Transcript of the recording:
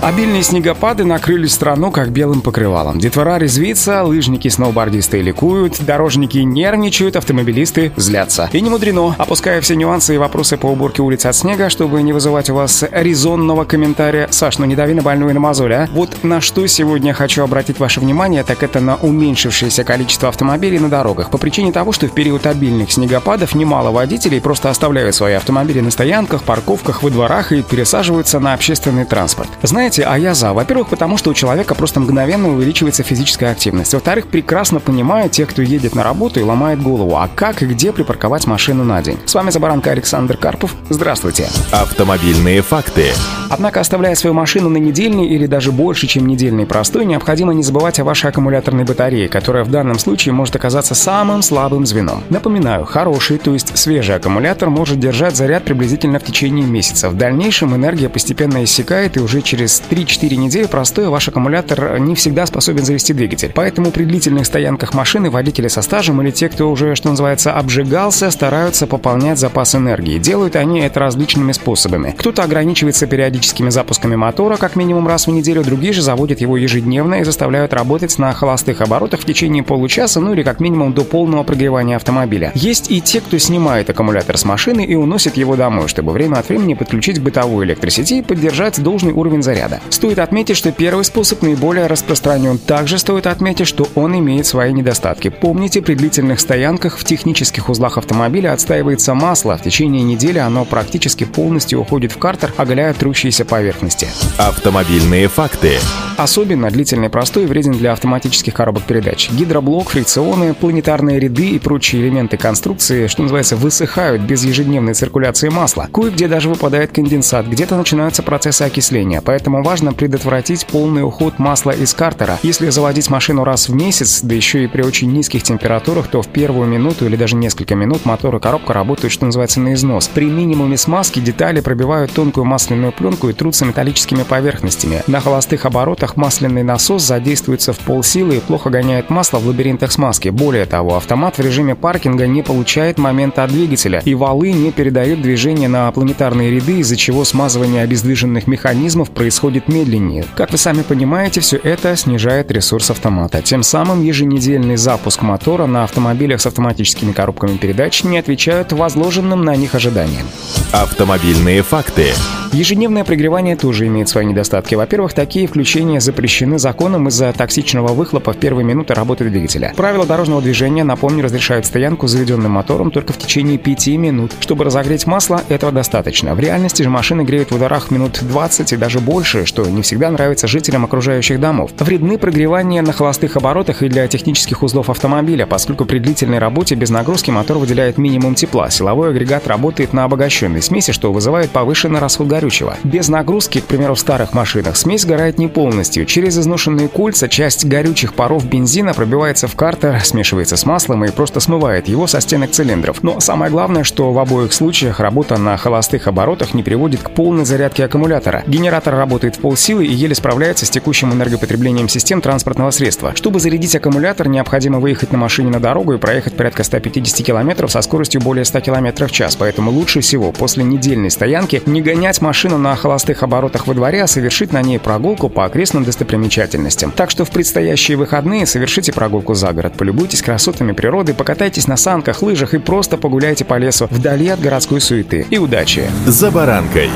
Обильные снегопады накрыли страну как белым покрывалом. Детвора резвится, лыжники и сноубордисты ликуют, дорожники нервничают, автомобилисты злятся. И не мудрено, опуская все нюансы и вопросы по уборке улиц от снега, чтобы не вызывать у вас резонного комментария. Саш, ну не дави на больную на мозоль, а? Вот на что сегодня хочу обратить ваше внимание, так это на уменьшившееся количество автомобилей на дорогах. По причине того, что в период обильных снегопадов немало водителей просто оставляют свои автомобили на стоянках, парковках, во дворах и пересаживаются на общественный транспорт. Знаете, знаете, а я за. Во-первых, потому что у человека просто мгновенно увеличивается физическая активность. Во-вторых, прекрасно понимаю тех, кто едет на работу и ломает голову, а как и где припарковать машину на день. С вами Забаранка Александр Карпов. Здравствуйте. Автомобильные факты. Однако, оставляя свою машину на недельный или даже больше, чем недельный простой, необходимо не забывать о вашей аккумуляторной батарее, которая в данном случае может оказаться самым слабым звеном. Напоминаю, хороший, то есть свежий аккумулятор может держать заряд приблизительно в течение месяца. В дальнейшем энергия постепенно иссякает, и уже через 3-4 недели простой ваш аккумулятор не всегда способен завести двигатель. Поэтому при длительных стоянках машины водители со стажем или те, кто уже, что называется, обжигался, стараются пополнять запас энергии. Делают они это различными способами. Кто-то ограничивается периодическими запусками мотора как минимум раз в неделю, другие же заводят его ежедневно и заставляют работать на холостых оборотах в течение получаса, ну или как минимум до полного прогревания автомобиля. Есть и те, кто снимает аккумулятор с машины и уносит его домой, чтобы время от времени подключить к бытовой электросети и поддержать должный уровень заряда заряда. Стоит отметить, что первый способ наиболее распространен. Также стоит отметить, что он имеет свои недостатки. Помните, при длительных стоянках в технических узлах автомобиля отстаивается масло. В течение недели оно практически полностью уходит в картер, оголяя трущиеся поверхности. Автомобильные факты. Особенно длительный простой вреден для автоматических коробок передач. Гидроблок, фрикционы, планетарные ряды и прочие элементы конструкции, что называется, высыхают без ежедневной циркуляции масла. Кое-где даже выпадает конденсат, где-то начинаются процессы окисления, поэтому важно предотвратить полный уход масла из картера. Если заводить машину раз в месяц, да еще и при очень низких температурах, то в первую минуту или даже несколько минут мотор и коробка работают, что называется, на износ. При минимуме смазки детали пробивают тонкую масляную пленку и трутся металлическими поверхностями. На холостых оборотах масляный насос задействуется в полсилы и плохо гоняет масло в лабиринтах смазки. Более того, автомат в режиме паркинга не получает момента от двигателя, и валы не передают движение на планетарные ряды, из-за чего смазывание обездвиженных механизмов происходит медленнее. Как вы сами понимаете, все это снижает ресурс автомата. Тем самым еженедельный запуск мотора на автомобилях с автоматическими коробками передач не отвечают возложенным на них ожиданиям. Автомобильные факты. Ежедневное пригревание тоже имеет свои недостатки. Во-первых, такие включения запрещены законом из-за токсичного выхлопа в первые минуты работы двигателя. Правила дорожного движения, напомню, разрешают стоянку с заведенным мотором только в течение 5 минут. Чтобы разогреть масло, этого достаточно. В реальности же машины греют в ударах минут 20 и даже больше, что не всегда нравится жителям окружающих домов. Вредны прогревания на холостых оборотах и для технических узлов автомобиля, поскольку при длительной работе без нагрузки мотор выделяет минимум тепла. Силовой агрегат работает на обогащенной смеси, что вызывает повышенный расход горючего. Без нагрузки, к примеру, в старых машинах, смесь сгорает не полностью. Через изношенные кольца часть горючих паров бензина пробивается в картер, смешивается с маслом и просто смывает его со стенок цилиндров. Но самое главное, что в обоих случаях работа на холостых оборотах не приводит к полной зарядке аккумулятора. Генератор работает в полсилы и еле справляется с текущим энергопотреблением систем транспортного средства. Чтобы зарядить аккумулятор, необходимо выехать на машине на дорогу и проехать порядка 150 км со скоростью более 100 км в час. Поэтому лучше всего после недельной стоянки не гонять машину на холостых оборотах во дворе, а совершить на ней прогулку по окрестным достопримечательностям. Так что в предстоящие выходные совершите прогулку за город, полюбуйтесь красотами природы, покатайтесь на санках, лыжах и просто погуляйте по лесу вдали от городской суеты. И удачи! За баранкой!